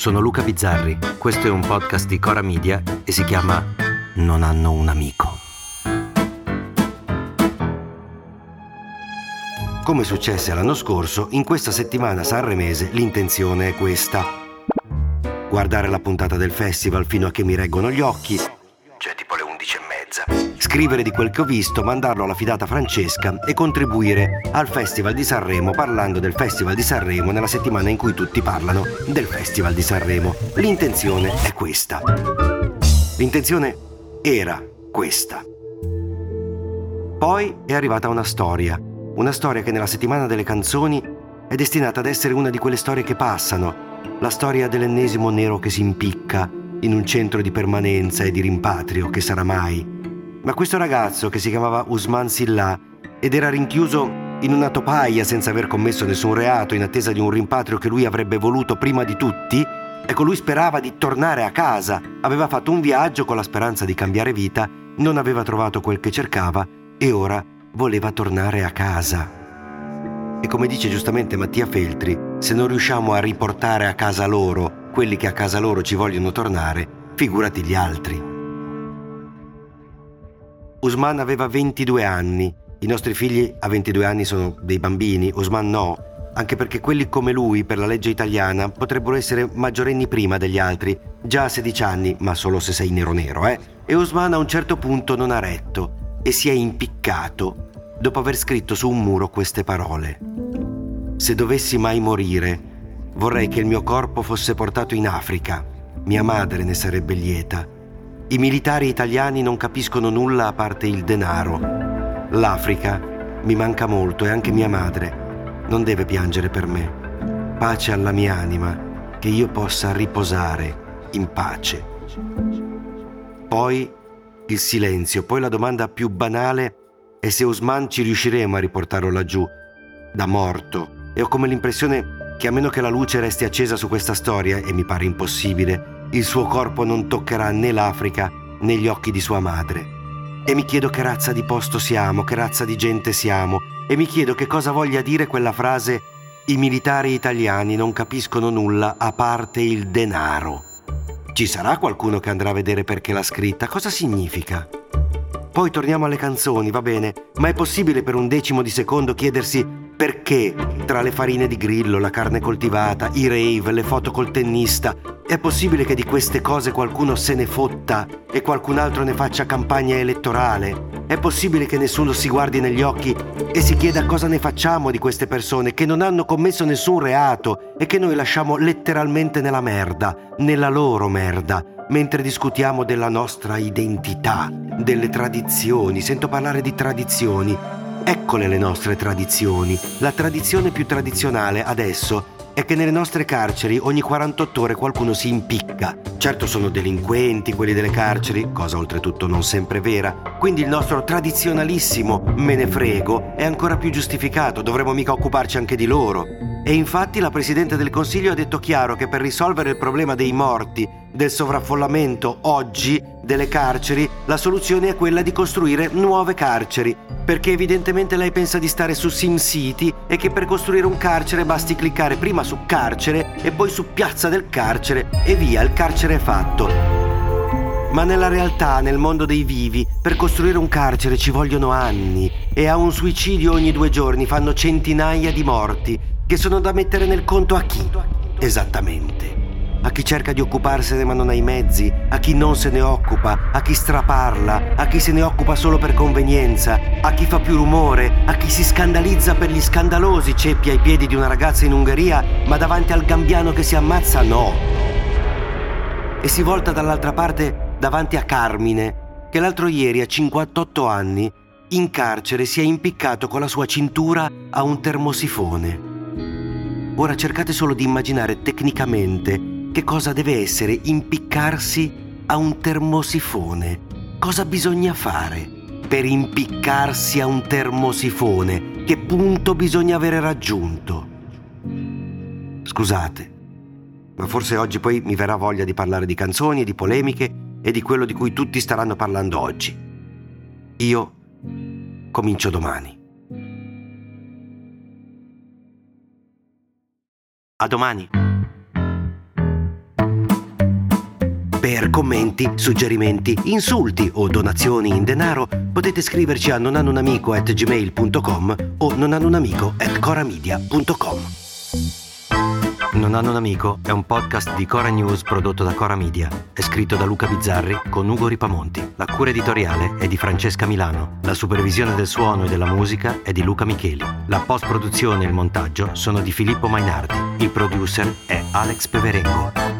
sono Luca Bizzarri, questo è un podcast di Cora Media e si chiama Non hanno un amico. Come successe l'anno scorso, in questa settimana sanremese l'intenzione è questa. Guardare la puntata del festival fino a che mi reggono gli occhi, Scrivere di quel che ho visto, mandarlo alla fidata Francesca e contribuire al Festival di Sanremo parlando del Festival di Sanremo nella settimana in cui tutti parlano del Festival di Sanremo. L'intenzione è questa. L'intenzione era questa. Poi è arrivata una storia una storia che nella settimana delle canzoni è destinata ad essere una di quelle storie che passano, la storia dell'ennesimo nero che si impicca in un centro di permanenza e di rimpatrio che sarà mai. Ma questo ragazzo che si chiamava Usman Silla ed era rinchiuso in una topaia senza aver commesso nessun reato in attesa di un rimpatrio che lui avrebbe voluto prima di tutti, ecco lui sperava di tornare a casa, aveva fatto un viaggio con la speranza di cambiare vita, non aveva trovato quel che cercava e ora voleva tornare a casa. E come dice giustamente Mattia Feltri, se non riusciamo a riportare a casa loro quelli che a casa loro ci vogliono tornare, figurati gli altri. Usman aveva 22 anni, i nostri figli a 22 anni sono dei bambini, Usman no, anche perché quelli come lui per la legge italiana potrebbero essere maggiorenni prima degli altri, già a 16 anni, ma solo se sei nero nero, eh? E Usman a un certo punto non ha retto e si è impiccato dopo aver scritto su un muro queste parole. Se dovessi mai morire, vorrei che il mio corpo fosse portato in Africa. Mia madre ne sarebbe lieta. I militari italiani non capiscono nulla a parte il denaro. L'Africa mi manca molto e anche mia madre non deve piangere per me. Pace alla mia anima, che io possa riposare in pace. Poi il silenzio, poi la domanda più banale è se Usman ci riusciremo a riportarlo laggiù, da morto. E ho come l'impressione che a meno che la luce resti accesa su questa storia, e mi pare impossibile, il suo corpo non toccherà né l'Africa né gli occhi di sua madre. E mi chiedo che razza di posto siamo, che razza di gente siamo, e mi chiedo che cosa voglia dire quella frase i militari italiani non capiscono nulla a parte il denaro. Ci sarà qualcuno che andrà a vedere perché l'ha scritta? Cosa significa? Poi torniamo alle canzoni, va bene, ma è possibile per un decimo di secondo chiedersi perché tra le farine di grillo, la carne coltivata, i rave, le foto col tennista, è possibile che di queste cose qualcuno se ne fotta e qualcun altro ne faccia campagna elettorale? È possibile che nessuno si guardi negli occhi e si chieda cosa ne facciamo di queste persone che non hanno commesso nessun reato e che noi lasciamo letteralmente nella merda, nella loro merda, mentre discutiamo della nostra identità, delle tradizioni, sento parlare di tradizioni, Eccole le nostre tradizioni. La tradizione più tradizionale adesso è che nelle nostre carceri ogni 48 ore qualcuno si impicca. Certo sono delinquenti quelli delle carceri, cosa oltretutto non sempre vera. Quindi il nostro tradizionalissimo me ne frego è ancora più giustificato, dovremmo mica occuparci anche di loro. E infatti la Presidente del Consiglio ha detto chiaro che per risolvere il problema dei morti, del sovraffollamento oggi delle carceri, la soluzione è quella di costruire nuove carceri, perché evidentemente lei pensa di stare su SimCity e che per costruire un carcere basti cliccare prima su carcere e poi su piazza del carcere e via, il carcere è fatto. Ma nella realtà, nel mondo dei vivi, per costruire un carcere ci vogliono anni e a un suicidio ogni due giorni fanno centinaia di morti che sono da mettere nel conto a chi? Esattamente a chi cerca di occuparsene ma non ha i mezzi, a chi non se ne occupa, a chi straparla, a chi se ne occupa solo per convenienza, a chi fa più rumore, a chi si scandalizza per gli scandalosi ceppi ai piedi di una ragazza in Ungheria, ma davanti al gambiano che si ammazza no. E si volta dall'altra parte davanti a Carmine, che l'altro ieri a 58 anni in carcere si è impiccato con la sua cintura a un termosifone. Ora cercate solo di immaginare tecnicamente che cosa deve essere impiccarsi a un termosifone. Cosa bisogna fare per impiccarsi a un termosifone? Che punto bisogna avere raggiunto? Scusate, ma forse oggi poi mi verrà voglia di parlare di canzoni e di polemiche e di quello di cui tutti staranno parlando oggi. Io comincio domani. A domani. Per commenti, suggerimenti, insulti o donazioni in denaro potete scriverci a nonhannounamico.gmail.com o nonhannounamico.coramedia.com Non hanno un amico è un podcast di Cora News prodotto da Cora Media. È scritto da Luca Bizzarri con Ugo Ripamonti. La cura editoriale è di Francesca Milano. La supervisione del suono e della musica è di Luca Micheli. La post-produzione e il montaggio sono di Filippo Mainardi. Il producer è Alex Peverengo.